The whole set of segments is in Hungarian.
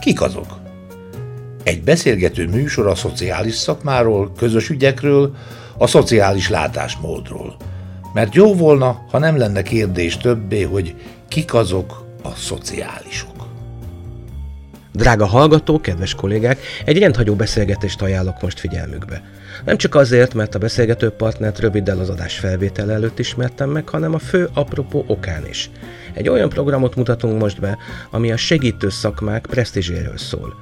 Kik azok? Egy beszélgető műsor a szociális szakmáról, közös ügyekről, a szociális látásmódról. Mert jó volna, ha nem lenne kérdés többé, hogy kik azok a szociálisok. Drága hallgató, kedves kollégák, egy rendhagyó beszélgetést ajánlok most figyelmükbe. Nem csak azért, mert a beszélgető partnert röviddel az adás felvétel előtt ismertem meg, hanem a fő apropó okán is. Egy olyan programot mutatunk most be, ami a segítő szakmák presztízséről szól.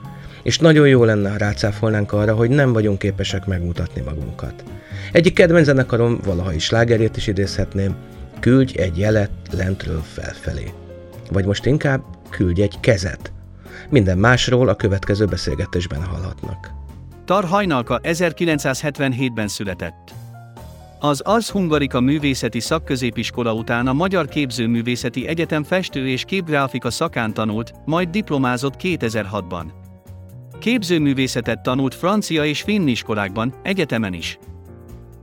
És nagyon jó lenne, ha rácáfolnánk arra, hogy nem vagyunk képesek megmutatni magunkat. Egyik kedvenc zenekarom, valaha is slágerét is idézhetném, küldj egy jelet lentről felfelé. Vagy most inkább küldj egy kezet. Minden másról a következő beszélgetésben hallhatnak. Tar Hajnalka 1977-ben született. Az Ars Hungarika Művészeti Szakközépiskola után a Magyar Képzőművészeti Egyetem festő és képgráfika szakán tanult, majd diplomázott 2006-ban. Képzőművészetet tanult francia és finn iskolákban, egyetemen is.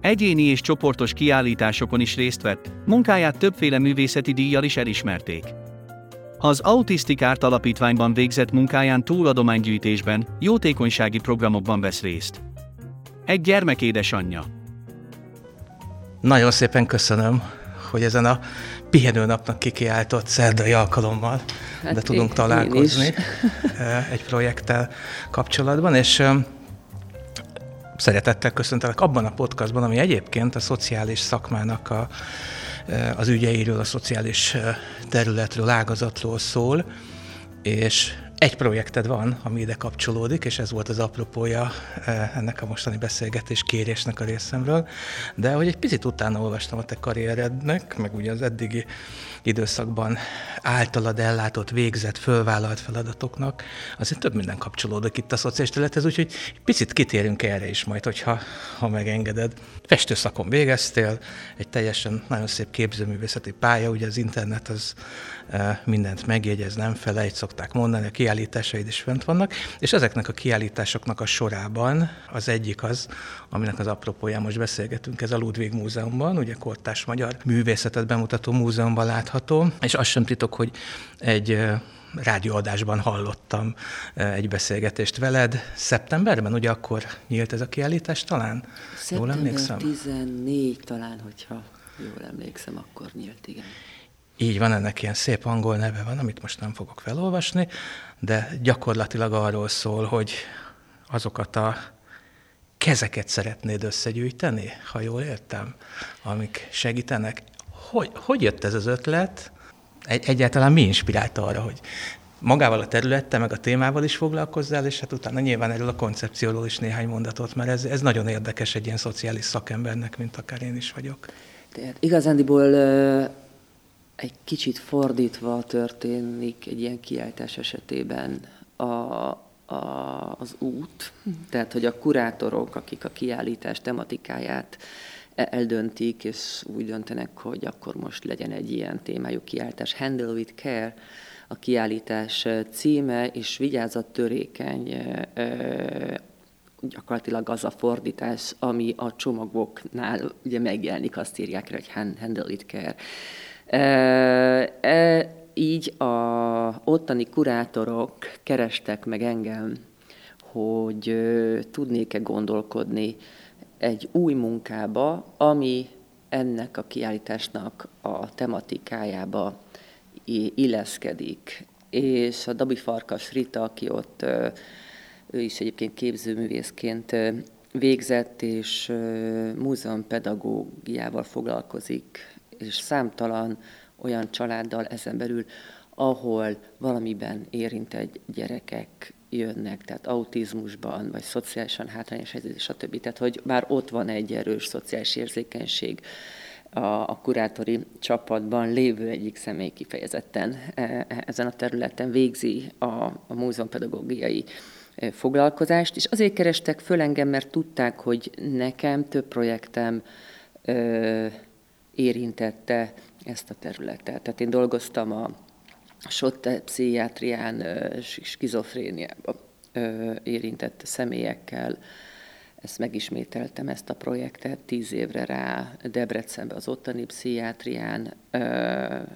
Egyéni és csoportos kiállításokon is részt vett, munkáját többféle művészeti díjjal is elismerték. Az Autisztikárt Alapítványban végzett munkáján túladománygyűjtésben, jótékonysági programokban vesz részt. Egy gyermek édesanyja. Nagyon szépen köszönöm, hogy ezen a pihenőnapnak kikiáltott szerdai alkalommal, hát de tudunk én, találkozni én egy projekttel kapcsolatban, és szeretettel köszöntelek abban a podcastban, ami egyébként a szociális szakmának a az ügyeiről, a szociális területről, ágazatról szól, és egy projekted van, ami ide kapcsolódik, és ez volt az apropója ennek a mostani beszélgetés kérésnek a részemről, de hogy egy picit utána olvastam a te karrierednek, meg ugye az eddigi időszakban általad ellátott, végzett, fölvállalt feladatoknak, azért több minden kapcsolódik itt a szociális területhez, úgyhogy picit kitérünk erre is majd, hogyha ha megengeded. Festőszakon végeztél, egy teljesen nagyon szép képzőművészeti pálya, ugye az internet az e, mindent megjegyez, nem felejt, szokták mondani, a kiállításaid is fent vannak, és ezeknek a kiállításoknak a sorában az egyik az, aminek az apropóján most beszélgetünk, ez a Ludwig Múzeumban, ugye kortás magyar művészetet bemutató múzeumban látható, és az sem titok, hogy egy rádióadásban hallottam egy beszélgetést veled. Szeptemberben, ugye akkor nyílt ez a kiállítás talán? Szeptember jól emlékszem? 14 talán, hogyha jól emlékszem, akkor nyílt, igen. Így van, ennek ilyen szép angol neve van, amit most nem fogok felolvasni, de gyakorlatilag arról szól, hogy azokat a kezeket szeretnéd összegyűjteni, ha jól értem, amik segítenek. Hogy, hogy jött ez az ötlet? Egy, egyáltalán mi inspirálta arra, hogy magával a területtel, meg a témával is foglalkozzál, és hát utána nyilván erről a koncepcióról is néhány mondatot, mert ez, ez nagyon érdekes egy ilyen szociális szakembernek, mint akár én is vagyok. Tehát igazándiból egy kicsit fordítva történik egy ilyen kiáltás esetében a, a, az út, tehát hogy a kurátorok, akik a kiállítás tematikáját eldöntik, és úgy döntenek, hogy akkor most legyen egy ilyen témájú kiállítás. Handle with care a kiállítás címe, és vigyázat törékeny gyakorlatilag az a fordítás, ami a csomagoknál ugye megjelenik, azt írják rá, hogy handle it care. Így a ottani kurátorok kerestek meg engem, hogy tudnék-e gondolkodni egy új munkába, ami ennek a kiállításnak a tematikájába illeszkedik. És a Dabi Farkas Rita, aki ott, ő is egyébként képzőművészként végzett, és múzeumpedagógiával foglalkozik, és számtalan olyan családdal ezen belül, ahol valamiben érintett gyerekek jönnek, tehát autizmusban, vagy szociálisan hátrányos helyzet, stb. Tehát, hogy már ott van egy erős szociális érzékenység a, a kurátori csapatban lévő egyik személy kifejezetten e, e, ezen a területen végzi a, a múzeumpedagógiai e, foglalkozást, és azért kerestek föl engem, mert tudták, hogy nekem több projektem ö, érintette ezt a területet. Tehát én dolgoztam a Sotte pszichiátrián, skizofréniában érintett személyekkel, ezt megismételtem, ezt a projektet tíz évre rá Debrecenbe az ottani pszichiátrián,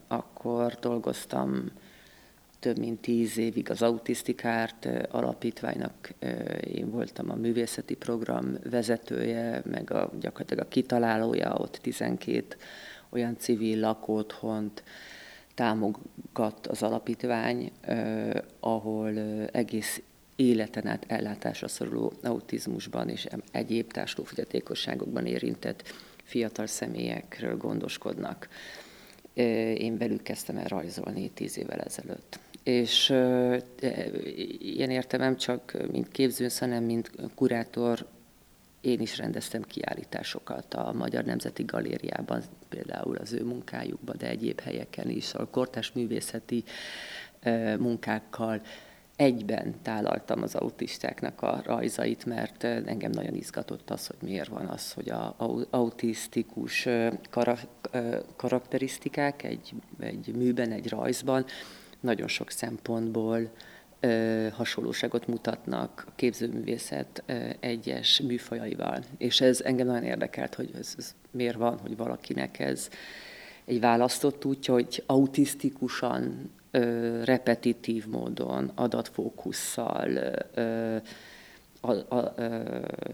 akkor dolgoztam több mint tíz évig az Autisztikárt alapítványnak én voltam a művészeti program vezetője, meg a, gyakorlatilag a kitalálója, ott 12 olyan civil lakóthont támogat az alapítvány, ahol egész életen át ellátásra szoruló autizmusban és egyéb társulófogyatékosságokban érintett fiatal személyekről gondoskodnak. Én velük kezdtem el rajzolni tíz évvel ezelőtt. És ilyen értemem csak mint képzősz, hanem mint kurátor én is rendeztem kiállításokat a Magyar Nemzeti Galériában, például az ő munkájukban, de egyéb helyeken is, a kortás művészeti munkákkal. Egyben tálaltam az autistáknak a rajzait, mert engem nagyon izgatott az, hogy miért van az, hogy a autisztikus karakterisztikák egy, egy műben, egy rajzban nagyon sok szempontból hasonlóságot mutatnak a képzőművészet egyes műfajaival. És ez engem nagyon érdekelt, hogy ez, ez miért van, hogy valakinek ez egy választott útja, hogy autisztikusan repetitív módon, adatfókusszal, a, a, a,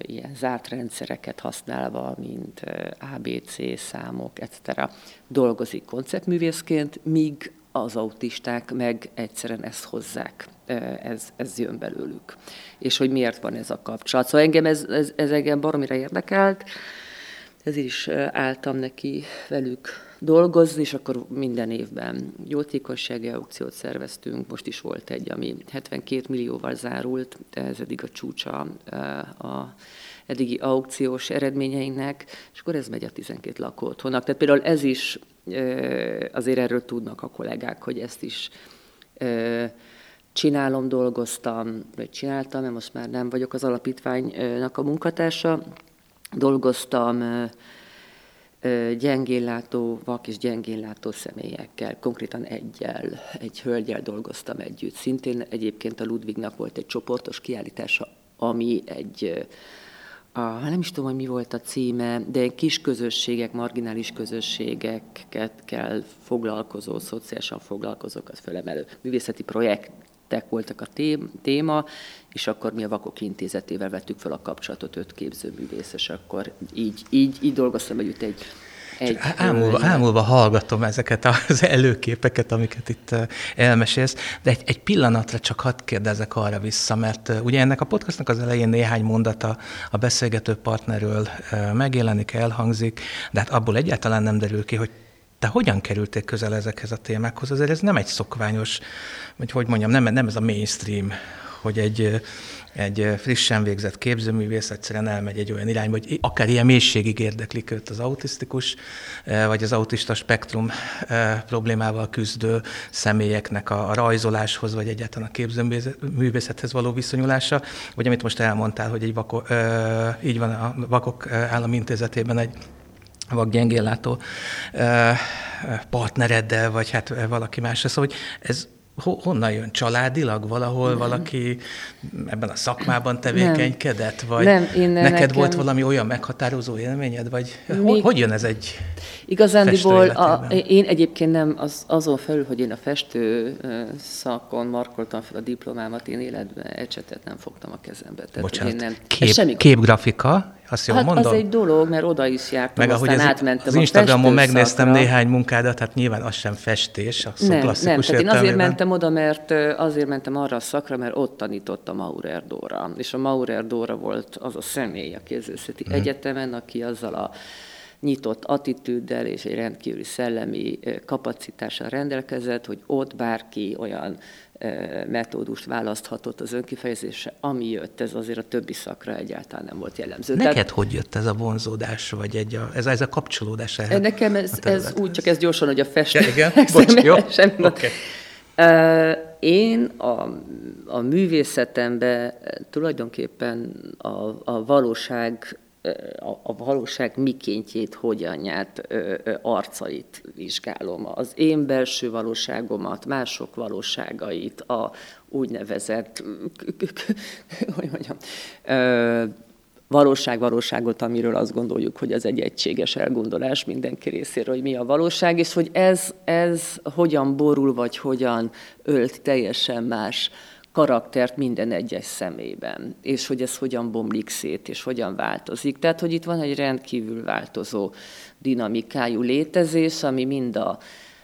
ilyen zárt rendszereket használva, mint ABC számok, etc. dolgozik konceptművészként, míg az autisták meg egyszerűen ezt hozzák, ez, ez jön belőlük. És hogy miért van ez a kapcsolat. Szóval engem ez, ez, ez engem baromira érdekelt, ezért is álltam neki velük dolgozni, és akkor minden évben jótékonysági aukciót szerveztünk, most is volt egy, ami 72 millióval zárult, ez eddig a csúcsa a eddigi aukciós eredményeinknek, és akkor ez megy a 12 lakóotthonnak. Tehát például ez is, azért erről tudnak a kollégák, hogy ezt is csinálom, dolgoztam, vagy csináltam, mert most már nem vagyok az alapítványnak a munkatársa, dolgoztam gyengénlátó, vak és gyengénlátó személyekkel, konkrétan egyel, egy hölgyel dolgoztam együtt. Szintén egyébként a Ludwignak volt egy csoportos kiállítása, ami egy, a, nem is tudom, hogy mi volt a címe, de kis közösségek, marginális közösségeket kell foglalkozó, szociálisan foglalkozókat fölemelő művészeti projekt tek voltak a téma, és akkor mi a Vakok Intézetével vettük fel a kapcsolatot, öt képzőművész, és akkor így, így, így dolgoztam együtt egy egy ámulva, ámulva hallgatom ezeket az előképeket, amiket itt elmesélsz, de egy, egy pillanatra csak hadd kérdezek arra vissza, mert ugye ennek a podcastnak az elején néhány mondata a beszélgető partnerről megjelenik, elhangzik, de hát abból egyáltalán nem derül ki, hogy te hogyan kerültél közel ezekhez a témákhoz? Azért ez nem egy szokványos, vagy hogy mondjam, nem, nem ez a mainstream, hogy egy, egy frissen végzett képzőművész egyszerűen elmegy egy olyan irányba, hogy akár ilyen mélységig érdeklik őt az autisztikus, vagy az autista spektrum problémával küzdő személyeknek a rajzoláshoz, vagy egyáltalán a képzőművészethez való viszonyulása, vagy amit most elmondtál, hogy egy vako, így van a Vakok Állami Intézetében egy vagy gyengéllátó partnereddel, vagy hát valaki másra. Szóval hogy ez honnan jön? Családilag valahol nem. valaki ebben a szakmában tevékenykedett? Vagy nem, én neked nekem... volt valami olyan meghatározó élményed? Vagy Még... hogy jön ez egy Igazándiból a, én egyébként nem az, azon felül, hogy én a festő szakon markoltam fel a diplomámat, én életben ecsetet nem fogtam a kezembe. Tehát Bocsánat, én nem, kép, semmi... képgrafika, azt jól hát mondom? az egy dolog, mert oda is jártam, Meg aztán az, átmentem az Instagramon megnéztem néhány munkádat, hát nyilván az sem festés, a nem, nem, tehát én azért mentem oda, mert azért mentem arra a szakra, mert ott tanítottam Maurer Dóra. És a Maurer Dóra volt az a személy a Kézőszeti hmm. Egyetemen, aki azzal a nyitott attitűddel és egy rendkívüli szellemi kapacitással rendelkezett, hogy ott bárki olyan metódust választhatott az önkifejezésre, ami jött, ez azért a többi szakra egyáltalán nem volt jellemző. Neked Tehát, hogy jött ez a vonzódás, vagy egy a, ez, ez a kapcsolódás? Ehhez Nekem ez, ez úgy, csak ez gyorsan, hogy a festő. Ja, igen? Bocs, jó? Okay. Én a, a művészetemben tulajdonképpen a, a valóság a, a valóság mikéntjét, hogyanját, arcait vizsgálom. Az én belső valóságomat, mások valóságait, a úgynevezett, hogy mondjam, valóság valóságot, amiről azt gondoljuk, hogy az egy egységes elgondolás mindenki részéről, hogy mi a valóság, és hogy ez, ez hogyan borul, vagy hogyan ölt teljesen más karaktert minden egyes szemében, és hogy ez hogyan bomlik szét, és hogyan változik. Tehát, hogy itt van egy rendkívül változó dinamikájú létezés, ami mind a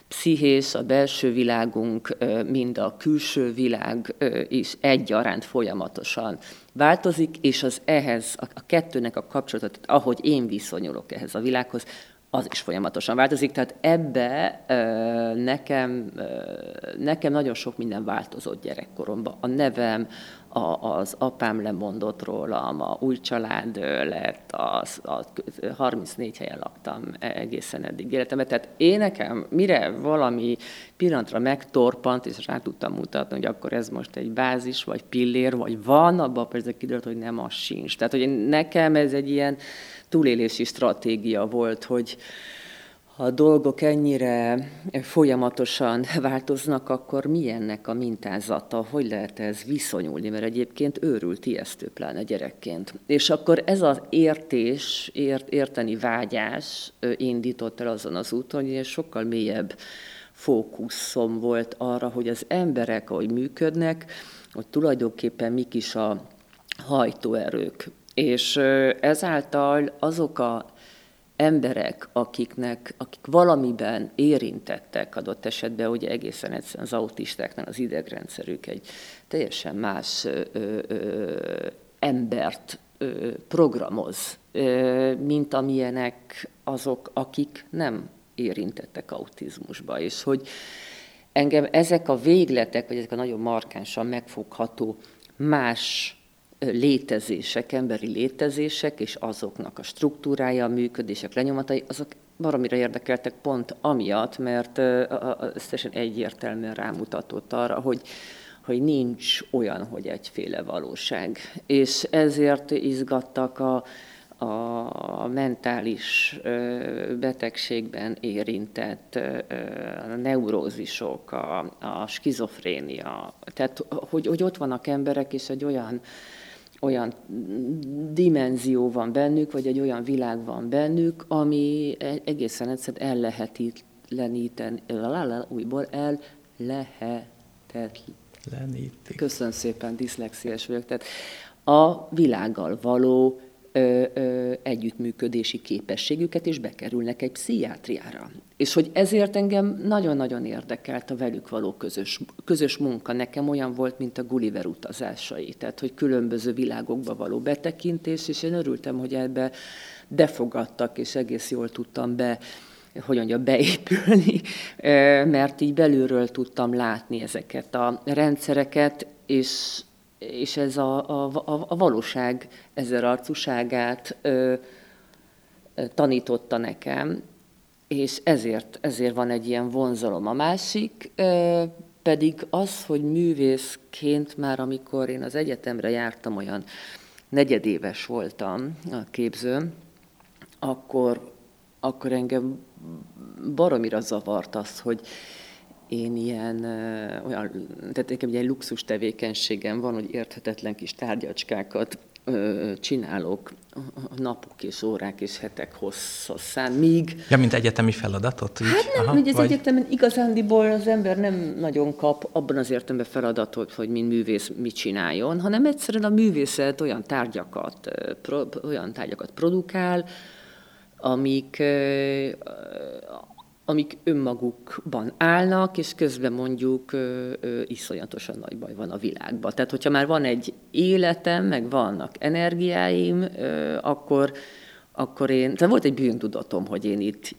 pszichés, a belső világunk, mind a külső világ is egyaránt folyamatosan változik, és az ehhez, a kettőnek a kapcsolatot, ahogy én viszonyulok ehhez a világhoz, az is folyamatosan változik. Tehát ebbe nekem, nekem nagyon sok minden változott gyerekkoromban. A nevem, a, az apám lemondott rólam, a új család lett, az, a 34 helyen laktam egészen eddig életemben. Tehát én nekem, mire valami pillanatra megtorpant, és rá tudtam mutatni, hogy akkor ez most egy bázis, vagy pillér, vagy van, abban persze kiderült, hogy nem az sincs. Tehát, hogy nekem ez egy ilyen túlélési stratégia volt, hogy, ha a dolgok ennyire folyamatosan változnak, akkor milyennek a mintázata, hogy lehet ez viszonyulni, mert egyébként őrült, ijesztő pláne gyerekként. És akkor ez az értés, ért, érteni vágyás indított el azon az úton, hogy sokkal mélyebb fókuszom volt arra, hogy az emberek, ahogy működnek, hogy tulajdonképpen mik is a hajtóerők. És ezáltal azok a emberek, akiknek, akik valamiben érintettek adott esetben, ugye egészen egyszerűen az autistáknál az idegrendszerük egy teljesen más ö, ö, embert ö, programoz, ö, mint amilyenek azok, akik nem érintettek autizmusba, és hogy engem ezek a végletek, vagy ezek a nagyon markánsan megfogható más létezések, emberi létezések, és azoknak a struktúrája, a működések, lenyomatai, azok valamire érdekeltek pont amiatt, mert ez teljesen egyértelműen rámutatott arra, hogy, hogy nincs olyan, hogy egyféle valóság. És ezért izgattak a, a mentális betegségben érintett a neurózisok, a, a skizofrénia. Tehát, hogy, hogy ott vannak emberek, és egy olyan olyan dimenzió van bennük, vagy egy olyan világ van bennük, ami e- egészen egyszerűen ellehetetleníteni, újból el lehetetlenítik. Köszönöm szépen, diszlexiás vagyok. Tehát a világgal való ö, ö, együttműködési képességüket, és bekerülnek egy pszichiátriára. És hogy ezért engem nagyon-nagyon érdekelt a velük való közös, közös munka. Nekem olyan volt, mint a Gulliver utazásai, tehát hogy különböző világokba való betekintés, és én örültem, hogy ebbe befogadtak, és egész jól tudtam be hogy mondja, beépülni, mert így belülről tudtam látni ezeket a rendszereket, és és ez a, a, a valóság ezer arcúságát ö, tanította nekem, és ezért, ezért van egy ilyen vonzalom. A másik ö, pedig az, hogy művészként már amikor én az egyetemre jártam, olyan negyedéves voltam a képzőm, akkor, akkor engem baromira zavart az, hogy én ilyen, olyan, tehát nekem egy ilyen luxus tevékenységem van, hogy érthetetlen kis tárgyacskákat csinálok napok és órák és hetek hosszaszán, míg... Ja, mint egyetemi feladatot? Így? Hát nem, Aha, hogy az vagy... egyetemen igazándiból az ember nem nagyon kap abban az értelemben feladatot, hogy mint művész mit csináljon, hanem egyszerűen a művészet olyan tárgyakat, pro, olyan tárgyakat produkál, amik amik önmagukban állnak, és közben mondjuk ö, ö, iszonyatosan nagy baj van a világban. Tehát, hogyha már van egy életem, meg vannak energiáim, ö, akkor, akkor én, tehát volt egy bűntudatom, hogy én itt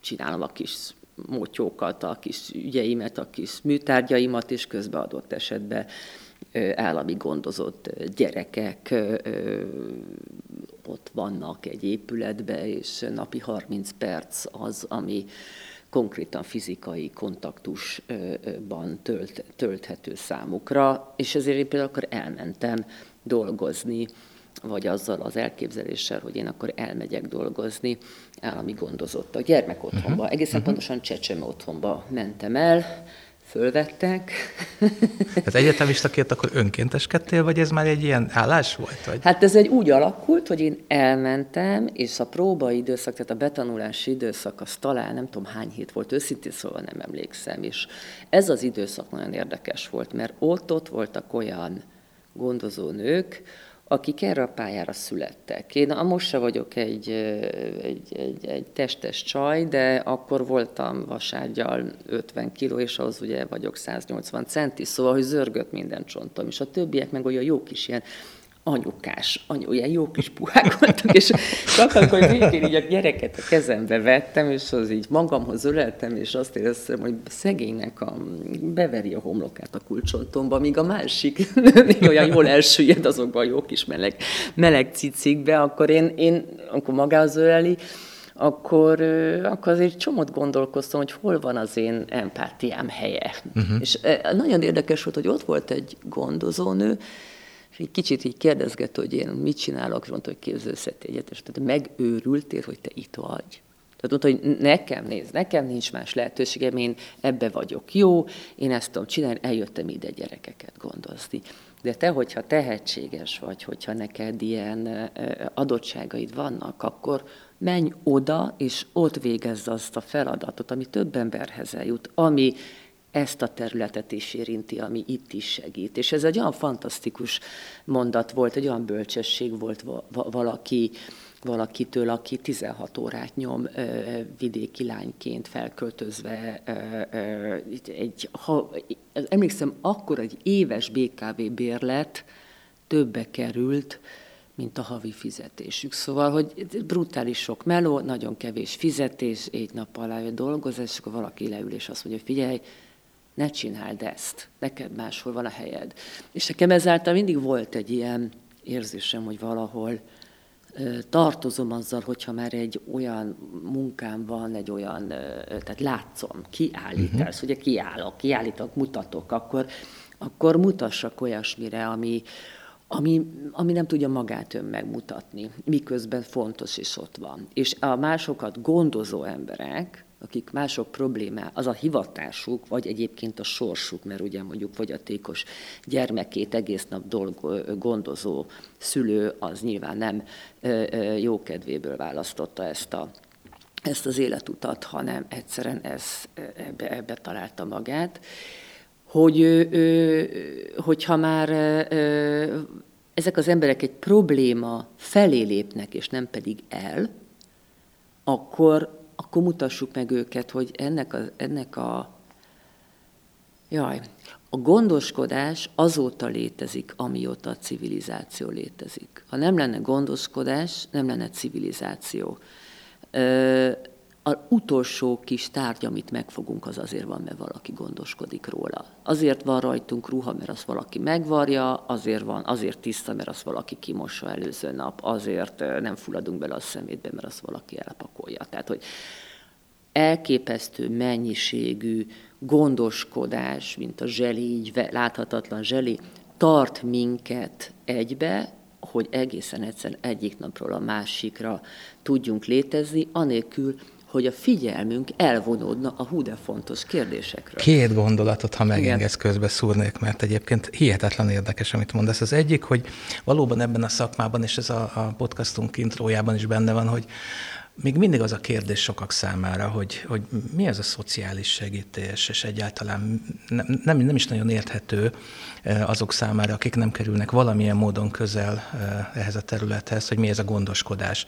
csinálom a kis mótyókat, a kis ügyeimet, a kis műtárgyaimat, és közben adott esetben állami gondozott gyerekek ott vannak egy épületbe, és napi 30 perc az, ami konkrétan fizikai kontaktusban tölt, tölthető számukra, és ezért én például akkor elmentem dolgozni, vagy azzal az elképzeléssel, hogy én akkor elmegyek dolgozni állami gondozottak gyermekotthonba. Uh-huh. Egészen uh-huh. pontosan Csecseme otthonba mentem el, fölvettek. Az egyetemistaként akkor önkénteskedtél, vagy ez már egy ilyen állás volt? Vagy? Hát ez egy úgy alakult, hogy én elmentem, és a próba időszak, tehát a betanulási időszak, az talán nem tudom hány hét volt, őszintén szóval nem emlékszem, és ez az időszak nagyon érdekes volt, mert ott-ott voltak olyan gondozó nők, akik erre a pályára születtek. Én most se vagyok egy, egy, egy, egy testes csaj, de akkor voltam vasárgyal 50 kiló, és ahhoz ugye vagyok 180 centi, szóval, hogy zörgött minden csontom, és a többiek meg olyan jó kis ilyen anyukás, anyu, ilyen jó kis puhák voltak, és csak akkor végén így a gyereket a kezembe vettem, és az így magamhoz öleltem, és azt éreztem, hogy szegénynek a, beveri a homlokát a kulcsontomba, míg a másik olyan jól elsüllyed azokban a jó kis meleg, meleg cicikbe, akkor én, én akkor magához öleli, akkor, akkor azért csomót gondolkoztam, hogy hol van az én empátiám helye. Uh-huh. És nagyon érdekes volt, hogy ott volt egy gondozónő, és egy kicsit így kérdezgett, hogy én mit csinálok, és mondta, hogy képzőszeti egyetes. Tehát megőrültél, hogy te itt vagy. Tehát mondta, hogy nekem néz, nekem nincs más lehetőségem, én ebbe vagyok jó, én ezt tudom csinálni, eljöttem ide gyerekeket gondozni. De te, hogyha tehetséges vagy, hogyha neked ilyen adottságaid vannak, akkor menj oda, és ott végezz azt a feladatot, ami több emberhez eljut, ami ezt a területet is érinti, ami itt is segít. És ez egy olyan fantasztikus mondat volt, egy olyan bölcsesség volt valaki, valakitől, aki 16 órát nyom vidéki lányként felköltözve. Egy, ha, emlékszem, akkor egy éves BKV bérlet többe került, mint a havi fizetésük. Szóval, hogy brutális sok meló, nagyon kevés fizetés, egy nap alá dolgozás, és akkor valaki leül, és azt mondja, figyelj, ne csináld ezt, neked máshol van a helyed. És nekem ezáltal mindig volt egy ilyen érzésem, hogy valahol tartozom azzal, hogyha már egy olyan munkám van, egy olyan, tehát látszom, kiállítás, uh-huh. ugye kiállok, kiállítok, mutatok, akkor, akkor mutassak olyasmire, ami, ami, ami nem tudja magát ön megmutatni, miközben fontos is ott van. És a másokat gondozó emberek, akik mások problémá, az a hivatásuk, vagy egyébként a sorsuk, mert ugye mondjuk fogyatékos gyermekét egész nap dolgo, gondozó szülő, az nyilván nem jó kedvéből választotta ezt a ezt az életutat, hanem egyszerűen ez, ebbe, ebbe találta magát, hogy hogyha már ezek az emberek egy probléma felé lépnek, és nem pedig el, akkor akkor mutassuk meg őket, hogy ennek a, ennek a jaj, a gondoskodás azóta létezik, amióta a civilizáció létezik. Ha nem lenne gondoskodás, nem lenne civilizáció az utolsó kis tárgy, amit megfogunk, az azért van, mert valaki gondoskodik róla. Azért van rajtunk ruha, mert azt valaki megvarja, azért van, azért tiszta, mert azt valaki kimossa előző nap, azért nem fulladunk bele a szemétbe, mert azt valaki elpakolja. Tehát, hogy elképesztő mennyiségű gondoskodás, mint a zseli, így láthatatlan zseli, tart minket egybe, hogy egészen egyszerűen egyik napról a másikra tudjunk létezni, anélkül, hogy a figyelmünk elvonódna a hú de fontos kérdésekről. Két gondolatot, ha megengedsz, közbe szúrnék, mert egyébként hihetetlen érdekes, amit mondasz. Az egyik, hogy valóban ebben a szakmában, és ez a, a podcastunk intrójában is benne van, hogy még mindig az a kérdés sokak számára, hogy, hogy mi ez a szociális segítés, és egyáltalán nem, nem, nem is nagyon érthető eh, azok számára, akik nem kerülnek valamilyen módon közel eh, ehhez a területhez, hogy mi ez a gondoskodás.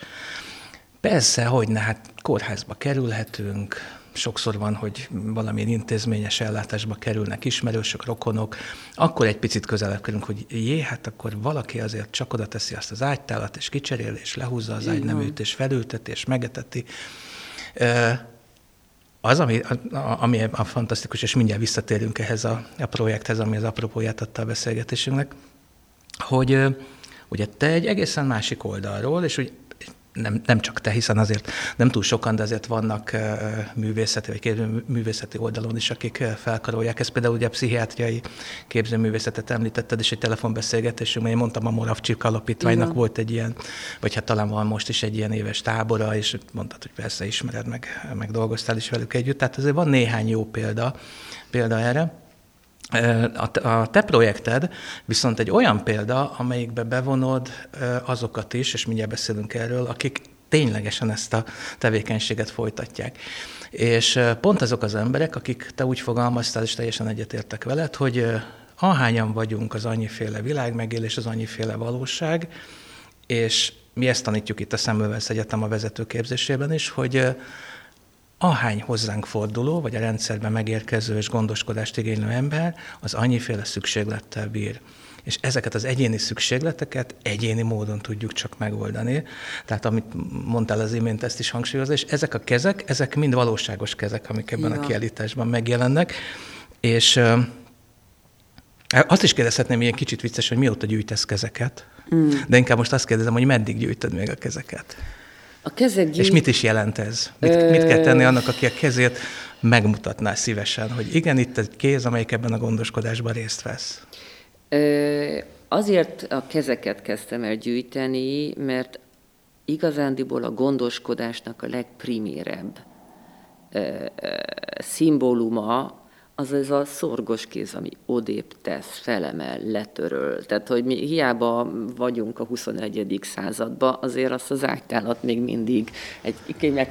Persze, hogy ne, hát kórházba kerülhetünk, sokszor van, hogy valamilyen intézményes ellátásba kerülnek ismerősök, rokonok, akkor egy picit közelebb kerülünk, hogy jé, hát akkor valaki azért csak oda teszi azt az ágytálat, és kicserél, és lehúzza az ágyneműt, és felülteti, és megeteti. Az, ami, ami a fantasztikus, és mindjárt visszatérünk ehhez a, a projekthez, ami az apropóját adta a beszélgetésünknek, hogy ugye te egy egészen másik oldalról, és úgy nem, nem csak te, hiszen azért nem túl sokan, de azért vannak művészeti vagy képzőművészeti oldalon is, akik felkarolják. Ez például ugye a pszichiátriai képzőművészetet említetted, és egy telefonbeszélgetésünk, én mondtam a Moravcsik alapítványnak Igen. volt egy ilyen, vagy hát talán van most is egy ilyen éves tábora, és mondtad, hogy persze ismered, meg, meg dolgoztál is velük együtt. Tehát azért van néhány jó példa, példa erre. A te projekted viszont egy olyan példa, amelyikbe bevonod azokat is, és mindjárt beszélünk erről, akik ténylegesen ezt a tevékenységet folytatják. És pont azok az emberek, akik te úgy fogalmaztál, és teljesen egyetértek veled, hogy ahányan vagyunk az annyiféle világmegélés, az annyiféle valóság, és mi ezt tanítjuk itt a Szemülvesz Egyetem a vezetőképzésében is, hogy ahány hozzánk forduló, vagy a rendszerben megérkező és gondoskodást igénylő ember, az annyiféle szükséglettel bír. És ezeket az egyéni szükségleteket egyéni módon tudjuk csak megoldani. Tehát amit mondtál az imént, ezt is hangsúlyozni, és ezek a kezek, ezek mind valóságos kezek, amik ebben Igen. a kiállításban megjelennek. És azt is kérdezhetném, ilyen kicsit vicces, hogy mióta gyűjtesz kezeket, mm. de inkább most azt kérdezem, hogy meddig gyűjtöd még a kezeket. A kezek És mit is jelent ez? Mit, Ö... mit kell tenni annak, aki a kezét megmutatná szívesen, hogy igen, itt egy kéz, amelyik ebben a gondoskodásban részt vesz? Ö, azért a kezeket kezdtem el gyűjteni, mert igazándiból a gondoskodásnak a legprimérebb szimbóluma az ez a szorgos kéz, ami odébb tesz, felemel, letöröl. Tehát, hogy mi hiába vagyunk a 21. században, azért azt az ágtálat még mindig egy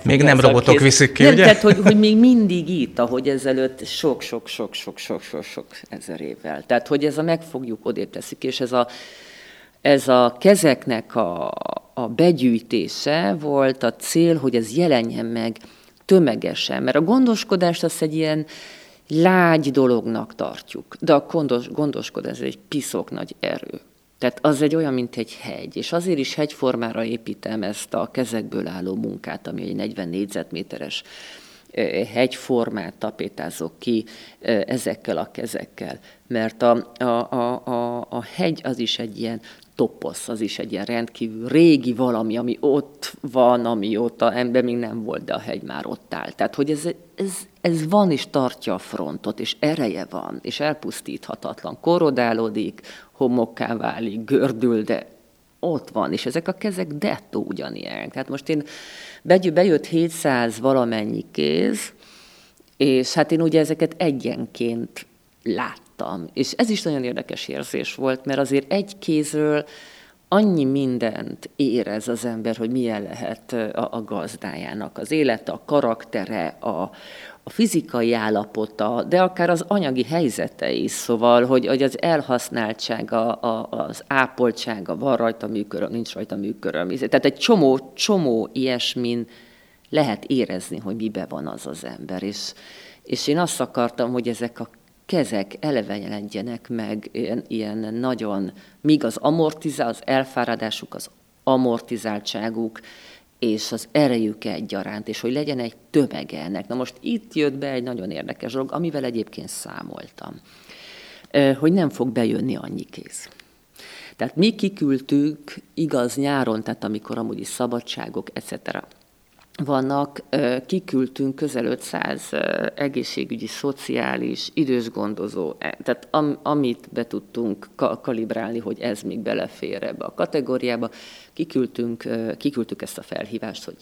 Még nem robotok kéz. viszik ki, nem, ugye? Tehát, hogy, hogy még mindig itt, ahogy ezelőtt sok-sok-sok-sok-sok-sok ezer évvel. Tehát, hogy ez a megfogjuk, odébb teszik, és ez a, ez a kezeknek a, a begyűjtése volt a cél, hogy ez jelenjen meg tömegesen, mert a gondoskodást az egy ilyen, lágy dolognak tartjuk, de a gondos, gondoskodás egy piszok nagy erő. Tehát az egy olyan, mint egy hegy, és azért is hegyformára építem ezt a kezekből álló munkát, ami egy 40 négyzetméteres hegyformát tapétázok ki ezekkel a kezekkel. Mert a, a, a, a, a hegy az is egy ilyen toposz, az is egy ilyen rendkívül régi valami, ami ott van, amióta ember még nem volt, de a hegy már ott áll. Tehát, hogy ez, ez, ez van és tartja a frontot, és ereje van, és elpusztíthatatlan. Korodálódik, homokká válik, gördül, de ott van, és ezek a kezek dettó ugyanilyen. Tehát most én bejött 700 valamennyi kéz, és hát én ugye ezeket egyenként láttam. És ez is nagyon érdekes érzés volt, mert azért egy kézről annyi mindent érez az ember, hogy milyen lehet a, a gazdájának az élete, a karaktere, a, a fizikai állapota, de akár az anyagi helyzete is, szóval, hogy, hogy az elhasználtsága, a, az ápoltsága, van rajta műköröm, nincs rajta műköröm. Tehát egy csomó, csomó ilyesmin lehet érezni, hogy mibe van az az ember. És, és én azt akartam, hogy ezek a kezek elevenjenek meg ilyen, ilyen nagyon, míg az amortizál, az elfáradásuk, az amortizáltságuk, és az erejük egyaránt, és hogy legyen egy tömege ennek. Na most itt jött be egy nagyon érdekes dolog, amivel egyébként számoltam, hogy nem fog bejönni annyi kéz. Tehát mi kiküldtük igaz nyáron, tehát amikor amúgy is szabadságok, etc vannak, kiküldtünk közel 500 egészségügyi, szociális, idősgondozó, e, tehát am, amit be tudtunk kalibrálni, hogy ez még belefér ebbe a kategóriába, kiküldtünk, kiküldtük ezt a felhívást, hogy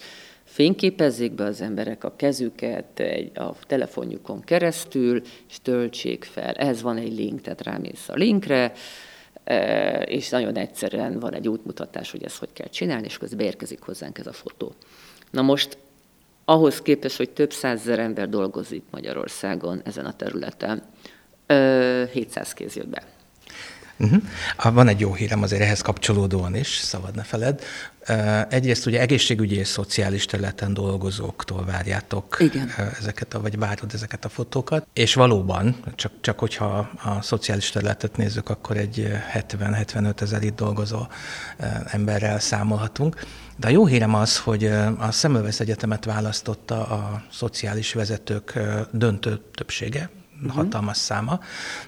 fényképezzék be az emberek a kezüket egy, a telefonjukon keresztül, és töltsék fel. Ez van egy link, tehát rámész a linkre, és nagyon egyszerűen van egy útmutatás, hogy ezt hogy kell csinálni, és közben érkezik hozzánk ez a fotó. Na most ahhoz képest, hogy több százezer ember dolgozik Magyarországon ezen a területen, 700 kéz jött be. Uh-huh. Van egy jó hírem azért ehhez kapcsolódóan is, szabad ne feled. Egyrészt ugye egészségügyi és szociális területen dolgozóktól várjátok Igen. ezeket, a, vagy várod ezeket a fotókat, és valóban, csak, csak hogyha a szociális területet nézzük, akkor egy 70-75 ezer itt dolgozó emberrel számolhatunk. De a jó hírem az, hogy a Szemölvesz Egyetemet választotta a szociális vezetők döntő többsége, uh-huh. hatalmas száma,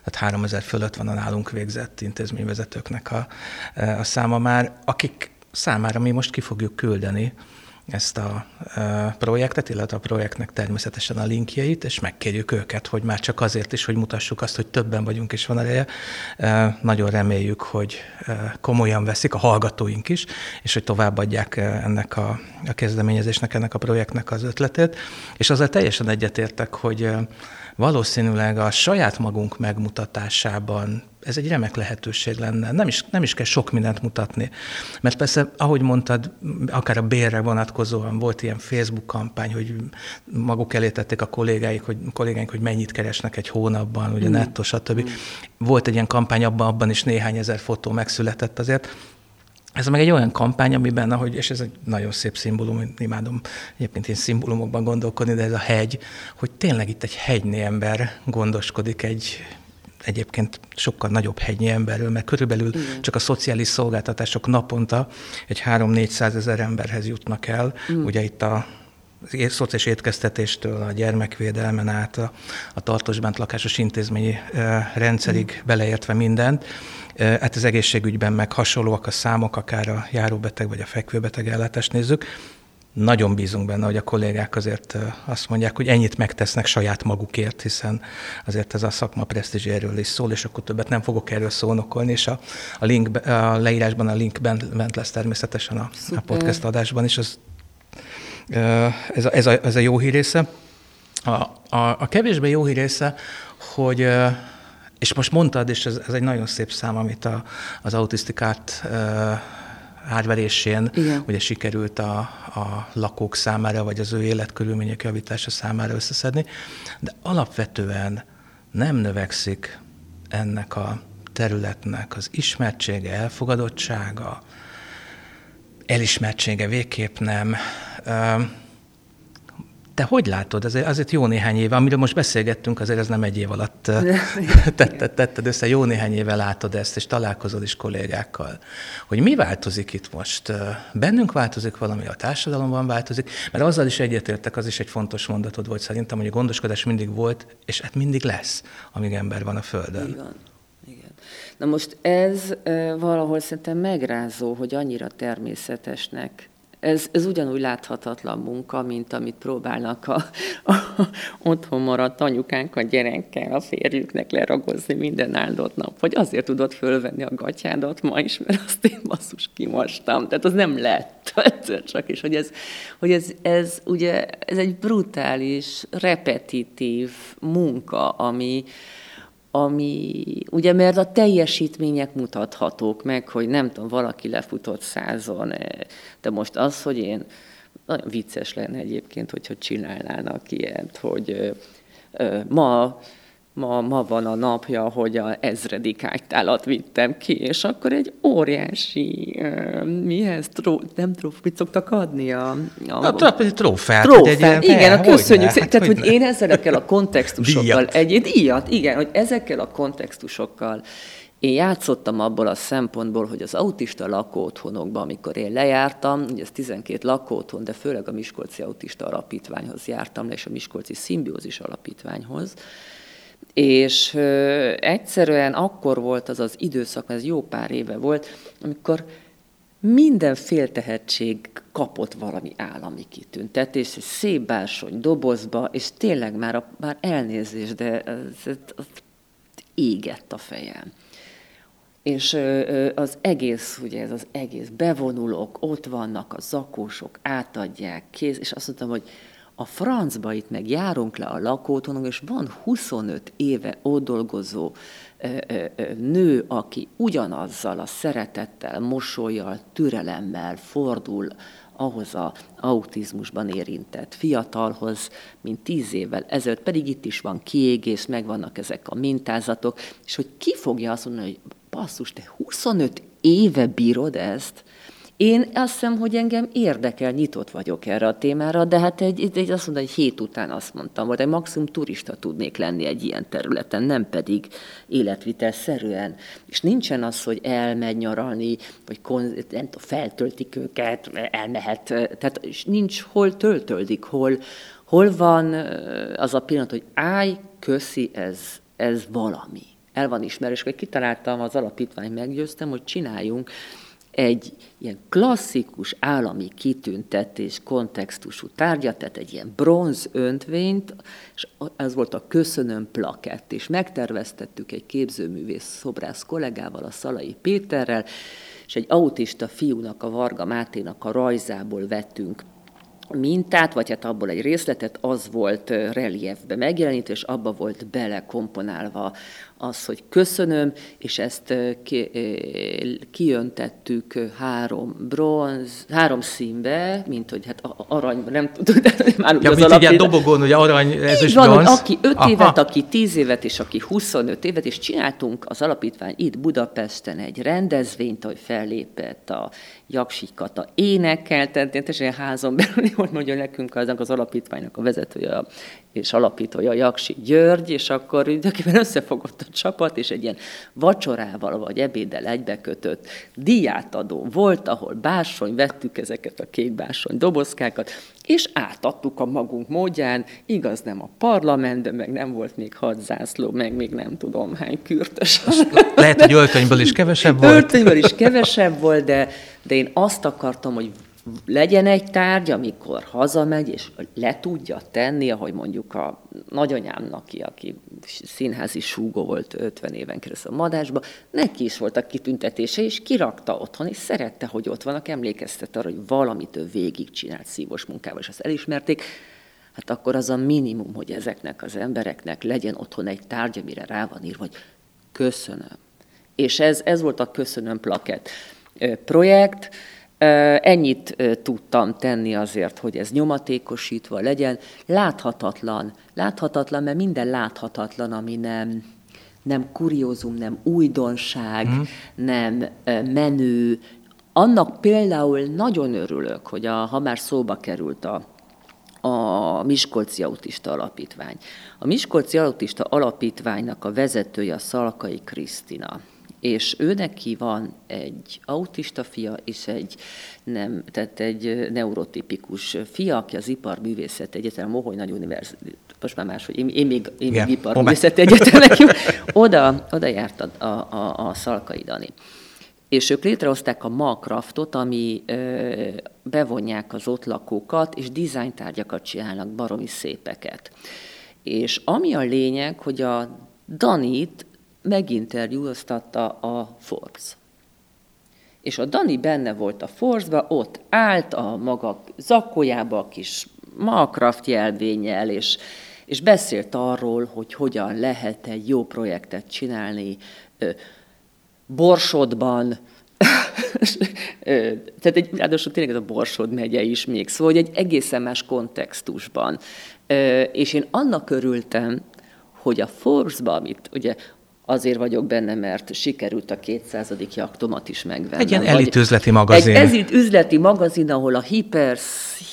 tehát 3000 fölött van a nálunk végzett intézményvezetőknek a, a száma már, akik számára mi most ki fogjuk küldeni ezt a projektet, illetve a projektnek természetesen a linkjeit, és megkérjük őket, hogy már csak azért is, hogy mutassuk azt, hogy többen vagyunk és van ereje. Nagyon reméljük, hogy komolyan veszik a hallgatóink is, és hogy továbbadják ennek a, a kezdeményezésnek, ennek a projektnek az ötletét. És azzal teljesen egyetértek, hogy valószínűleg a saját magunk megmutatásában ez egy remek lehetőség lenne. Nem is, nem is kell sok mindent mutatni. Mert persze, ahogy mondtad, akár a bérre vonatkozóan volt ilyen Facebook kampány, hogy maguk elé tették a kollégáik, hogy, kollégáink, hogy mennyit keresnek egy hónapban, ugye mm. netto, stb. Mm. Volt egy ilyen kampány, abban, abban is néhány ezer fotó megszületett azért. Ez meg egy olyan kampány, amiben, ahogy, és ez egy nagyon szép szimbólum, imádom egyébként én szimbólumokban gondolkodni, de ez a hegy, hogy tényleg itt egy hegynyi ember gondoskodik egy egyébként sokkal nagyobb hegynyi emberről, mert körülbelül Igen. csak a szociális szolgáltatások naponta egy 3-400 ezer emberhez jutnak el. Mm. Ugye itt a szociális étkeztetéstől a gyermekvédelmen át a, a tartós lakásos intézményi rendszerig mm. beleértve mindent. Hát az egészségügyben meg hasonlóak a számok, akár a járóbeteg vagy a fekvőbeteg ellátást nézzük nagyon bízunk benne, hogy a kollégák azért azt mondják, hogy ennyit megtesznek saját magukért, hiszen azért ez a szakma presztízséről is szól, és akkor többet nem fogok erről szónokolni, és a, a, link, a leírásban a link bent, bent lesz természetesen a, a podcast adásban is. Az, ez, a, ez, a, ez a jó hír része. A, a, a kevésbé jó hír része, hogy és most mondtad, és ez, ez egy nagyon szép szám, amit a, az autisztikát árverésén Igen. ugye sikerült a, a lakók számára, vagy az ő életkörülmények javítása számára összeszedni, de alapvetően nem növekszik ennek a területnek az ismertsége, elfogadottsága, elismertsége végképp nem. Te hogy látod? Azért, azért jó néhány éve, amiről most beszélgettünk, azért ez nem egy év alatt tetted, tetted össze, jó néhány éve látod ezt, és találkozol is kollégákkal. Hogy mi változik itt most? Bennünk változik valami, a társadalomban változik, mert azzal is egyetértek, az is egy fontos mondatod volt szerintem, hogy a gondoskodás mindig volt, és hát mindig lesz, amíg ember van a Földön. Igen. Na most ez valahol szerintem megrázó, hogy annyira természetesnek ez, ez ugyanúgy láthatatlan munka, mint amit próbálnak a, a, a otthon maradt anyukánk a gyerekkel, a férjüknek leragozni minden áldott nap, hogy azért tudod fölvenni a gatyádat ma is, mert azt én basszus kimostam. Tehát az nem lett egyszer csak, és hogy ez, hogy ez, ez ugye ez egy brutális, repetitív munka, ami, ami, ugye mert a teljesítmények mutathatók meg, hogy nem tudom, valaki lefutott százon, eh, de most az, hogy én, nagyon vicces lenne egyébként, hogyha csinálnának ilyet, hogy eh, eh, ma ma, ma van a napja, hogy a ezredik ágytálat vittem ki, és akkor egy óriási, uh, mihez, tró, nem tróf, mit szoktak adni? A, a, a trófát. Trófát, egy ilyen, igen, a köszönjük szépen. Tehát, hogy, hogy én ezekkel a kontextusokkal, díjat. egy díjat, igen, hogy ezekkel a kontextusokkal én játszottam abból a szempontból, hogy az autista lakóotthonokban, amikor én lejártam, ugye ez 12 lakóotthon, de főleg a Miskolci Autista Alapítványhoz jártam le, és a Miskolci Szimbiózis Alapítványhoz, és egyszerűen akkor volt az az időszak, ez jó pár éve volt, amikor minden féltehetség kapott valami állami egy szép bársony dobozba, és tényleg már, a, már elnézés, de ez, ez égett a fejem. És az egész, ugye ez az egész, bevonulók, ott vannak a zakósok, átadják, kéz, és azt mondtam, hogy a francba itt meg járunk le a lakótonon, és van 25 éve ott dolgozó nő, aki ugyanazzal a szeretettel, mosolyjal, türelemmel fordul ahhoz az autizmusban érintett fiatalhoz, mint tíz évvel ezelőtt, pedig itt is van kiégés, megvannak ezek a mintázatok, és hogy ki fogja azt mondani, hogy basszus, te 25 éve bírod ezt, én azt hiszem, hogy engem érdekel, nyitott vagyok erre a témára, de hát egy, egy azt mondta, egy hét után azt mondtam, hogy egy maximum turista tudnék lenni egy ilyen területen, nem pedig életvitelszerűen. És nincsen az, hogy elmegy nyaralni, vagy kon, nem tudom, feltöltik őket, elmehet, tehát és nincs hol töltöldik, hol, hol van az a pillanat, hogy állj, köszi, ez, ez valami. El van ismerés, és kitaláltam, az alapítvány meggyőztem, hogy csináljunk egy ilyen klasszikus állami kitüntetés kontextusú tárgyat, tehát egy ilyen bronz öntvényt, és ez volt a köszönöm plakett, és megterveztettük egy képzőművész szobrász kollégával, a Szalai Péterrel, és egy autista fiúnak, a Varga Máténak a rajzából vettünk mintát, vagy hát abból egy részletet, az volt reliefbe megjelenítve, és abba volt belekomponálva az, hogy köszönöm, és ezt ki, kijöntettük három bronz, három színbe, mint hogy hát arany, nem tudom, de már ja, az alapít... ilyen dobogón, hogy arany, ez is van, bronz. aki 5 évet, aki 10 évet, és aki 25 évet, és csináltunk az alapítvány itt Budapesten egy rendezvényt, hogy fellépett a Jaksi Kata énekel, tehát teljesen házon belül volt, mondja nekünk az, az alapítványnak a vezetője és alapítója Jaksi György, és akkor tulajdonképpen összefogott a csapat, és egy ilyen vacsorával vagy ebéddel egybekötött diátadó volt, ahol bársony, vettük ezeket a kék bársony dobozkákat, és átadtuk a magunk módján, igaz nem a parlamentben, meg nem volt még hat zászló, meg még nem tudom hány kürtös. Lehet, hogy öltönyből is kevesebb volt. Öltönyből is kevesebb volt, de, de én azt akartam, hogy legyen egy tárgy, amikor hazamegy, és le tudja tenni, ahogy mondjuk a nagyanyámnak, aki, színházi súgó volt 50 éven keresztül a madásba, neki is volt a kitüntetése, és kirakta otthon, és szerette, hogy ott vannak, emlékeztet arra, hogy valamit ő végigcsinált szívos munkával, és azt elismerték, hát akkor az a minimum, hogy ezeknek az embereknek legyen otthon egy tárgy, amire rá van írva, hogy köszönöm. És ez, ez volt a köszönöm plakett projekt, Ennyit tudtam tenni azért, hogy ez nyomatékosítva legyen. Láthatatlan, láthatatlan, mert minden láthatatlan, ami nem, nem kuriózum, nem újdonság, mm. nem menő. Annak például nagyon örülök, hogy a, ha már szóba került a, a Miskolci Autista Alapítvány. A Miskolci Autista Alapítványnak a vezetője a Szalkai Krisztina és ő neki van egy autista fia és egy nem, tehát egy neurotipikus fia, aki az Iparművészet Egyetem, Moholy Nagy Univerzitás, most már máshogy, én, én még, én még Iparművészet Egyetemnek, oda, oda járt a, a, a, a Szalkai Dani. És ők létrehozták a Malcraftot, ami ö, bevonják az ott lakókat, és dizájntárgyakat csinálnak, baromi szépeket. És ami a lényeg, hogy a Danit meginterjúztatta a Forbes. És a Dani benne volt a Forbes-ba, ott állt a maga zakójába a kis Malcraft jelvényel, és, és beszélt arról, hogy hogyan lehet egy jó projektet csinálni Borsodban, tehát egy, ráadásul tényleg ez a Borsod megye is még, szóval hogy egy egészen más kontextusban. És én annak örültem, hogy a Forbes-ba, amit ugye azért vagyok benne, mert sikerült a 200. jaktomat is megvenni. Egy ilyen elit üzleti magazin. Egy elit üzleti magazin, ahol a hiper,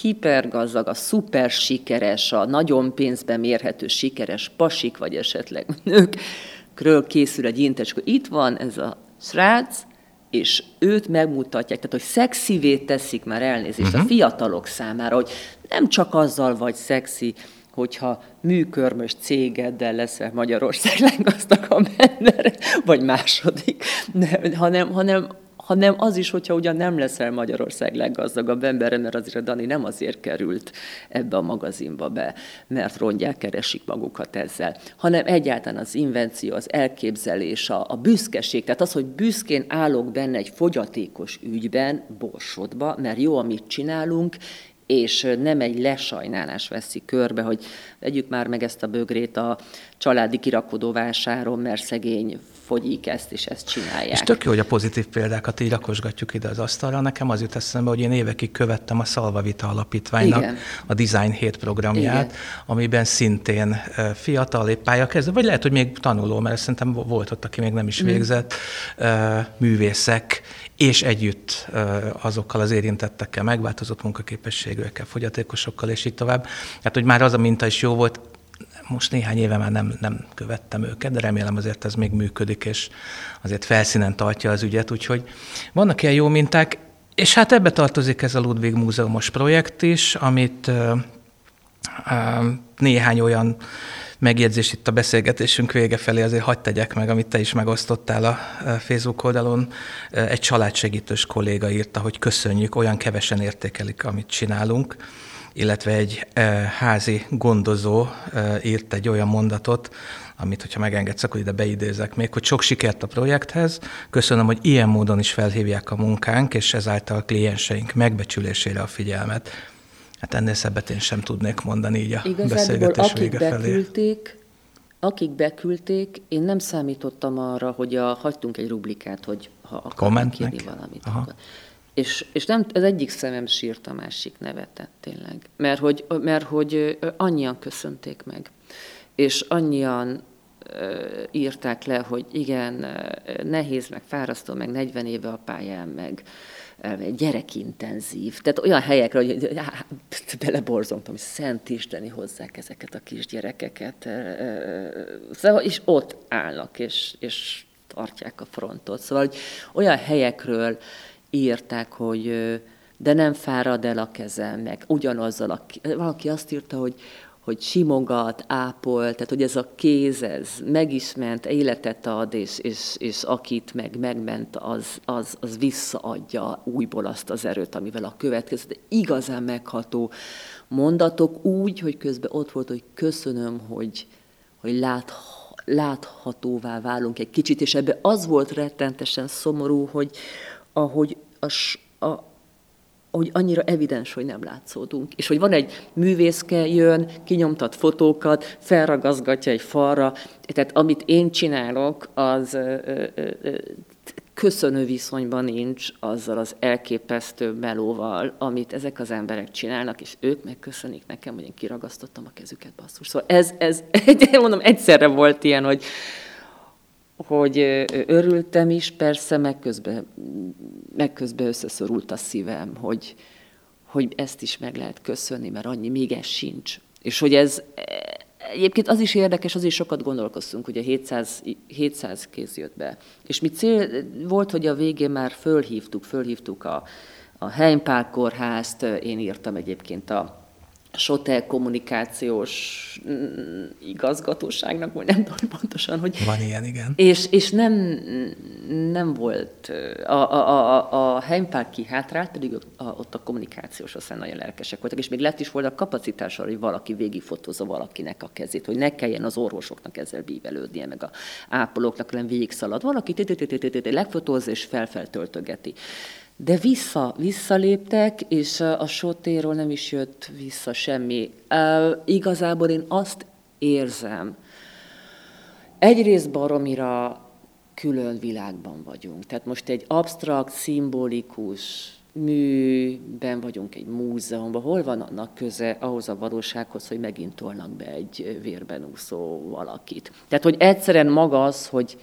hipergazdag, a szuper sikeres, a nagyon pénzben mérhető sikeres pasik, vagy esetleg nőkről készül egy intes, itt van ez a srác, és őt megmutatják, tehát hogy szexivé teszik már elnézést uh-huh. a mhm. fiatalok számára, hogy nem csak azzal vagy szexi, hogyha műkörmös cégeddel leszel Magyarország leggazdagabb ember, vagy második, ne, hanem, hanem, hanem az is, hogyha ugyan nem leszel Magyarország leggazdagabb embere, mert azért a Dani nem azért került ebbe a magazinba be, mert rongyák keresik magukat ezzel, hanem egyáltalán az invenció, az elképzelés, a, a büszkeség, tehát az, hogy büszkén állok benne egy fogyatékos ügyben, borsodba, mert jó, amit csinálunk, és nem egy lesajnálás veszi körbe, hogy vegyük már meg ezt a bögrét a családi kirakodóvásáron, mert szegény fogyik ezt, és ezt csinálják. És tök jó, hogy a pozitív példákat így rakosgatjuk ide az asztalra. Nekem az jut eszembe, hogy én évekig követtem a Szalva Vita Alapítványnak Igen. a Design 7 programját, Igen. amiben szintén fiatal, épp pályakezdő, vagy lehet, hogy még tanuló, mert szerintem volt ott, aki még nem is végzett, mm. művészek, és együtt azokkal az érintettekkel, megváltozott munkaképességűekkel, fogyatékosokkal, és így tovább. Hát, hogy már az a minta is jó volt, most néhány éve már nem, nem követtem őket, de remélem azért ez még működik, és azért felszínen tartja az ügyet, úgyhogy vannak ilyen jó minták, és hát ebbe tartozik ez a Ludwig Múzeumos projekt is, amit néhány olyan megjegyzés itt a beszélgetésünk vége felé, azért hagyd tegyek meg, amit te is megosztottál a Facebook oldalon. Egy családsegítős kolléga írta, hogy köszönjük, olyan kevesen értékelik, amit csinálunk illetve egy házi gondozó írt egy olyan mondatot, amit, hogyha megengedsz, akkor ide beidézek még, hogy sok sikert a projekthez. Köszönöm, hogy ilyen módon is felhívják a munkánk, és ezáltal a klienseink megbecsülésére a figyelmet. Hát ennél szebbet én sem tudnék mondani így a Igazából beszélgetés akik vége beküldték, felé. Akik beküldték, én nem számítottam arra, hogy a, hagytunk egy rublikát, hogy ha akarnak kérni valamit. Aha. És, és nem, az egyik szemem sírt, a másik nevetett tényleg. Mert hogy, mert hogy annyian köszönték meg. És annyian írták le, hogy igen, nehéz, meg fárasztó, meg 40 éve a pályán, meg gyerekintenzív. Tehát olyan helyekre, hogy beleborzongtam, hogy Szent Isteni hozzák ezeket a kisgyerekeket. Szóval, és ott állnak, és, és tartják a frontot. Szóval, hogy olyan helyekről írták, hogy de nem fárad el a kezem, meg ugyanazzal a... Valaki azt írta, hogy, hogy simogat, ápol, tehát hogy ez a kéz, ez meg is ment, életet ad, és, és, és akit meg megment, az, az, az visszaadja újból azt az erőt, amivel a következő. De igazán megható mondatok úgy, hogy közben ott volt, hogy köszönöm, hogy, hogy lát, láthatóvá válunk egy kicsit, és ebbe az volt rettentesen szomorú, hogy ahogy a, a, hogy annyira evidens, hogy nem látszódunk. És hogy van egy művészke, jön, kinyomtat fotókat, felragazgatja egy falra, tehát amit én csinálok, az köszönő viszonyban nincs azzal az elképesztő melóval, amit ezek az emberek csinálnak, és ők megköszönik nekem, hogy én kiragasztottam a kezüket, basszus. Szóval ez, ez mondom, egyszerre volt ilyen, hogy hogy örültem is, persze, meg közben, meg közben összeszorult a szívem, hogy, hogy ezt is meg lehet köszönni, mert annyi, még ez sincs. És hogy ez, egyébként az is érdekes, az is sokat gondolkoztunk, ugye 700, 700 kéz jött be. És mi cél volt, hogy a végén már fölhívtuk, fölhívtuk a, a Heimpál kórházt, én írtam egyébként a Sotel kommunikációs mm, igazgatóságnak, vagy nem tudom pontosan, hogy... Van ilyen, igen. És, és nem, nem volt, a, a, a, a Heimpál kihátrált, pedig a, ott a kommunikációs aztán nagyon lelkesek voltak, és még lett is volt a kapacitás arra, hogy valaki végigfotózza valakinek a kezét, hogy ne kelljen az orvosoknak ezzel bívelődnie, meg a ápolóknak, hanem végigszalad. Valaki legfotózza és felfeltöltögeti. De vissza, visszaléptek, és a sotéról nem is jött vissza semmi. Uh, igazából én azt érzem, egyrészt baromira külön világban vagyunk. Tehát most egy absztrakt, szimbolikus műben vagyunk egy múzeumban. Hol van annak köze ahhoz a valósághoz, hogy megint tolnak be egy vérben úszó valakit? Tehát, hogy egyszerűen maga az, hogy,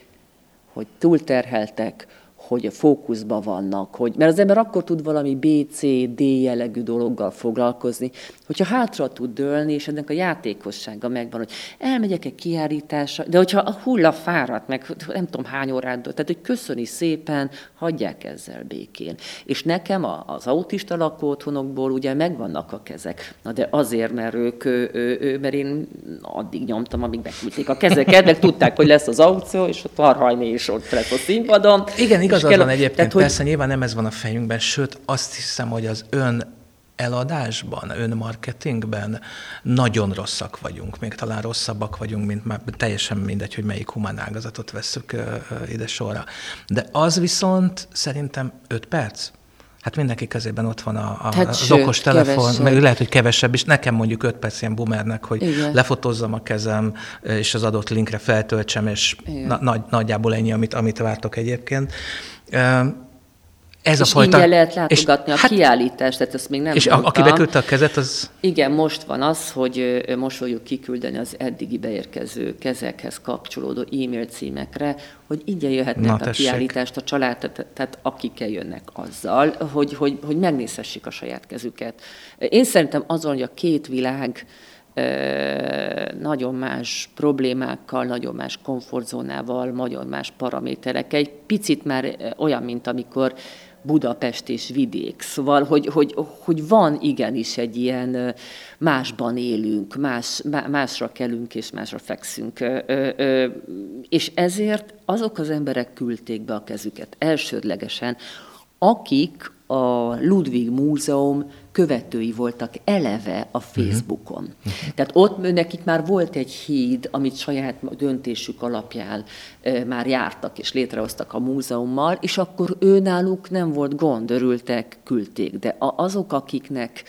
hogy túlterheltek, hogy fókuszban vannak, hogy, mert az ember akkor tud valami B, C, D jellegű dologgal foglalkozni, hogyha hátra tud dőlni, és ennek a játékossága megvan, hogy elmegyek egy kiállításra, de hogyha a hulla fáradt, meg nem tudom hány órát, tehát hogy köszöni szépen, hagyják ezzel békén. És nekem az autista lakóotthonokból ugye megvannak a kezek. Na de azért, mert ők, ő, ő, ő, mert én addig nyomtam, amíg beküldték a kezeket, meg tudták, hogy lesz az aukció, és a tarhajné is ott lett a színpadon. Igen, igazad van egyébként, tehát, hogy... persze nyilván nem ez van a fejünkben, sőt azt hiszem, hogy az ön eladásban, önmarketingben nagyon rosszak vagyunk, még talán rosszabbak vagyunk, mint már teljesen mindegy, hogy melyik humán ágazatot veszük ide sorra. De az viszont szerintem 5 perc. Hát mindenki kezében ott van a, a, hát az sőt, okos telefon, kevesebb. meg lehet, hogy kevesebb is. Nekem mondjuk 5 perc ilyen boomernek, hogy Igen. lefotózzam a kezem, és az adott linkre feltöltsem, és na, nagy, nagyjából ennyi, amit, amit vártok egyébként. Ez és a fajta... ingyen lehet látogatni és, a hát, kiállítást, tehát ezt még nem És mondtam. aki beküldte a kezet, az... Igen, most van az, hogy most fogjuk kiküldeni az eddigi beérkező kezekhez kapcsolódó e-mail címekre, hogy ingyen jöhetnek Na, a tessék. kiállítást a család, tehát akikkel jönnek azzal, hogy, hogy, hogy megnézhessék a saját kezüket. Én szerintem azon, hogy a két világ nagyon más problémákkal, nagyon más komfortzónával, nagyon más paraméterekkel. Egy picit már olyan, mint amikor Budapest és vidék. Szóval, hogy, hogy, hogy van igenis egy ilyen másban élünk, más, másra kelünk és másra fekszünk. És ezért azok az emberek küldték be a kezüket elsődlegesen, akik a Ludwig Múzeum követői voltak eleve a Facebookon. Uh-huh. Tehát ott nekik már volt egy híd, amit saját döntésük alapján e, már jártak és létrehoztak a múzeummal, és akkor őnáluk nem volt gond, örültek, küldték. De azok, akiknek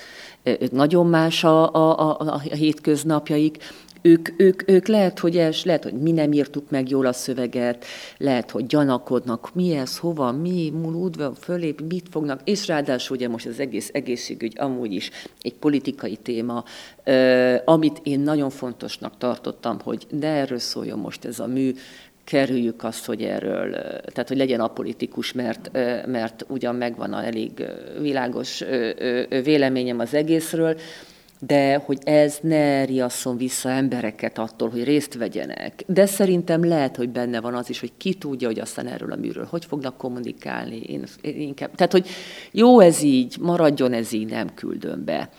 nagyon más a, a, a, a hétköznapjaik, ők, ők, ők lehet, hogy es, lehet, hogy mi nem írtuk meg jól a szöveget, lehet, hogy gyanakodnak, mi ez, hova, mi, múludva, fölép, mit fognak, és ráadásul ugye most az egész egészségügy amúgy is egy politikai téma, amit én nagyon fontosnak tartottam, hogy ne erről szóljon most ez a mű, kerüljük azt, hogy erről, tehát hogy legyen apolitikus, mert, mert ugyan megvan a elég világos véleményem az egészről, de hogy ez ne riasszon vissza embereket attól, hogy részt vegyenek. De szerintem lehet, hogy benne van az is, hogy ki tudja, hogy aztán erről a műről hogy fognak kommunikálni. Én, én inkább, tehát, hogy jó ez így, maradjon ez így, nem küldöm be.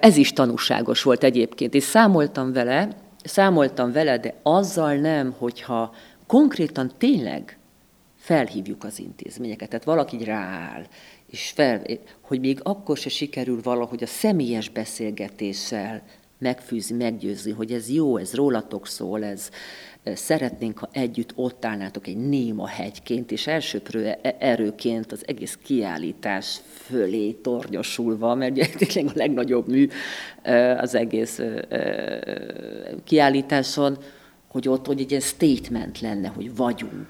Ez is tanúságos volt egyébként, és számoltam vele, számoltam vele, de azzal nem, hogyha konkrétan tényleg felhívjuk az intézményeket, tehát valaki rááll, és fel, hogy még akkor se sikerül valahogy a személyes beszélgetéssel megfűzni, meggyőzni, hogy ez jó, ez rólatok szól, ez szeretnénk, ha együtt ott állnátok egy néma hegyként, és elsőprő e-, erőként az egész kiállítás fölé tornyosulva, mert tényleg a legnagyobb mű az egész kiállításon, hogy ott hogy egy ilyen statement lenne, hogy vagyunk.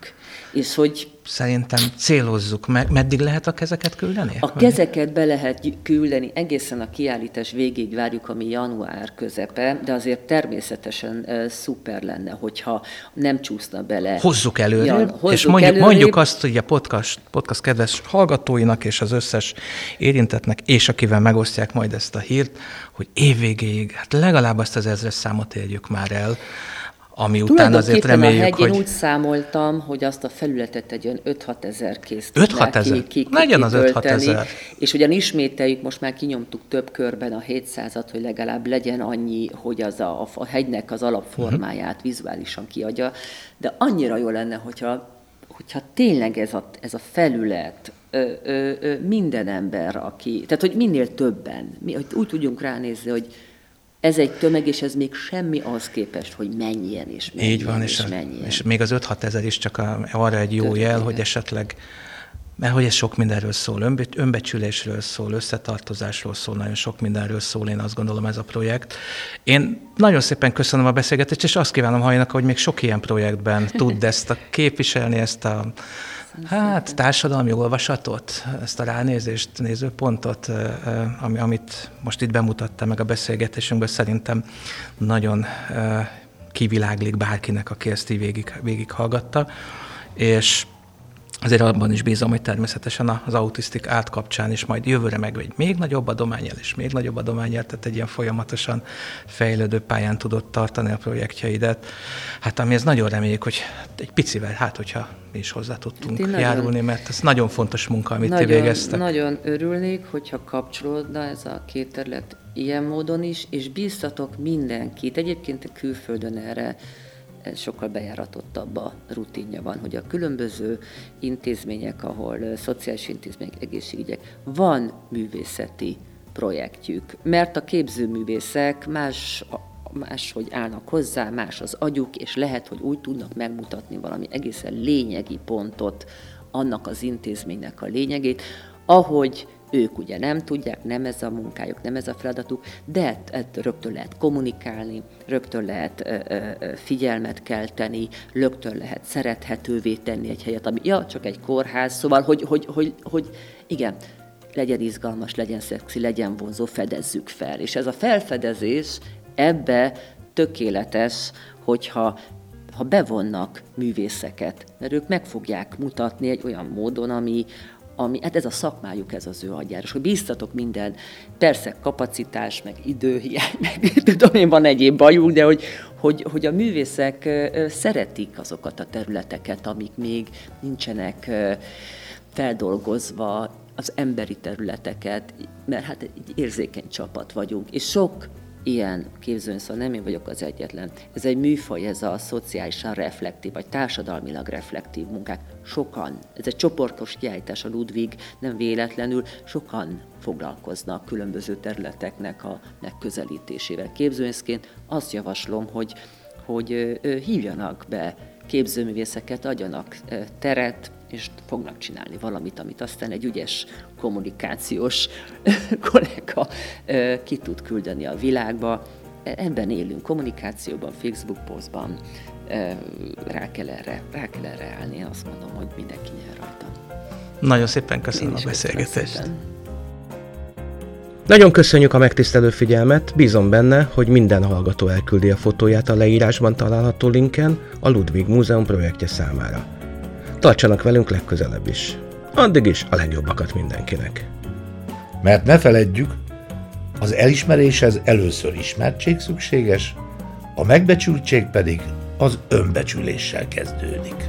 És hogy... Szerintem célozzuk meg. Meddig lehet a kezeket küldeni? A kezeket be lehet küldeni, egészen a kiállítás végig várjuk, ami január közepe, de azért természetesen uh, szuper lenne, hogyha nem csúszna bele. Hozzuk előre, ja, hozzuk és mondjuk, előrébb. mondjuk azt, hogy a podcast, podcast kedves hallgatóinak és az összes érintetnek, és akivel megosztják majd ezt a hírt, hogy évvégéig, hát legalább azt az ezres számot érjük már el, ami után azért reméljük, a hegy, hogy... úgy számoltam, hogy azt a felületet egy olyan 5-6 ezer kész 5-6 ezer? Ki, Legyen az 5-6 ezer. És ugyan ismételjük, most már kinyomtuk több körben a 700-at, hogy legalább legyen annyi, hogy az a, a hegynek az alapformáját uh-huh. vizuálisan kiadja, de annyira jó lenne, hogyha, hogyha tényleg ez a, ez a felület, ö, ö, ö, minden ember, aki, tehát hogy minél többen, mi, hogy úgy tudjunk ránézni, hogy ez egy tömeg, és ez még semmi az képest, hogy mennyien és mennyien Így van, és, és, mennyien. és még az 5-6 ezer is csak a, arra egy jó Több jel, hogy esetleg mert hogy ez sok mindenről szól, önbecsülésről szól, összetartozásról szól, nagyon sok mindenről szól, én azt gondolom ez a projekt. Én nagyon szépen köszönöm a beszélgetést, és azt kívánom hajnak, hogy még sok ilyen projektben tud ezt a képviselni, ezt a Hát társadalmi olvasatot, ezt a ránézést, nézőpontot, ami, amit most itt bemutatta meg a beszélgetésünkből, szerintem nagyon kiviláglik bárkinek, aki ezt így végig, végig hallgatta. És Azért abban is bízom, hogy természetesen az autisztik átkapcsán is majd jövőre meg egy még nagyobb adományjal és még nagyobb adományjal, tehát egy ilyen folyamatosan fejlődő pályán tudott tartani a projektjeidet. Hát ami ez nagyon reméljük, hogy egy picivel, hát hogyha mi is hozzá tudtunk hát járulni, nagyon, mert ez nagyon fontos munka, amit nagyon, ti végeztek. Nagyon örülnék, hogyha kapcsolódna ez a két terület ilyen módon is, és bíztatok mindenkit. Egyébként külföldön erre sokkal bejáratottabb a rutinja van, hogy a különböző intézmények, ahol szociális intézmények, egészségügyek, van művészeti projektjük, mert a képzőművészek más máshogy állnak hozzá, más az agyuk, és lehet, hogy úgy tudnak megmutatni valami egészen lényegi pontot annak az intézménynek a lényegét, ahogy ők ugye nem tudják, nem ez a munkájuk, nem ez a feladatuk, de ezt rögtön lehet kommunikálni, rögtön lehet figyelmet kelteni, rögtön lehet szerethetővé tenni egy helyet, ami ja, csak egy kórház, szóval, hogy, hogy, hogy, hogy igen, legyen izgalmas, legyen szexi, legyen vonzó, fedezzük fel. És ez a felfedezés ebbe tökéletes, hogyha ha bevonnak művészeket, mert ők meg fogják mutatni egy olyan módon, ami, ami, hát ez a szakmájuk, ez az ő agyáros, hogy bíztatok minden, persze kapacitás, meg időhiány, meg tudom én, van egyéb bajuk, de hogy, hogy, hogy a művészek szeretik azokat a területeket, amik még nincsenek feldolgozva az emberi területeket, mert hát egy érzékeny csapat vagyunk, és sok ilyen képzőn, szóval nem én vagyok az egyetlen. Ez egy műfaj, ez a szociálisan reflektív, vagy társadalmilag reflektív munkák. Sokan, ez egy csoportos kiállítás a Ludwig, nem véletlenül, sokan foglalkoznak különböző területeknek a megközelítésével. Képzőnszként azt javaslom, hogy, hogy hívjanak be képzőművészeket, adjanak teret, és fognak csinálni valamit, amit aztán egy ügyes kommunikációs kollega ki tud küldeni a világba. E, ebben élünk, kommunikációban, Facebook posztban, rá kell erre, rá kell erre állni, azt mondom, hogy mindenki nyer rajta. Nagyon szépen köszönöm a beszélgetést. Nagyon köszönjük a megtisztelő figyelmet, bízom benne, hogy minden hallgató elküldi a fotóját a leírásban található linken a Ludwig Múzeum projektje számára. Tartsanak velünk legközelebb is. Addig is a legjobbakat mindenkinek. Mert ne feledjük, az elismeréshez először ismertség szükséges, a megbecsültség pedig az önbecsüléssel kezdődik.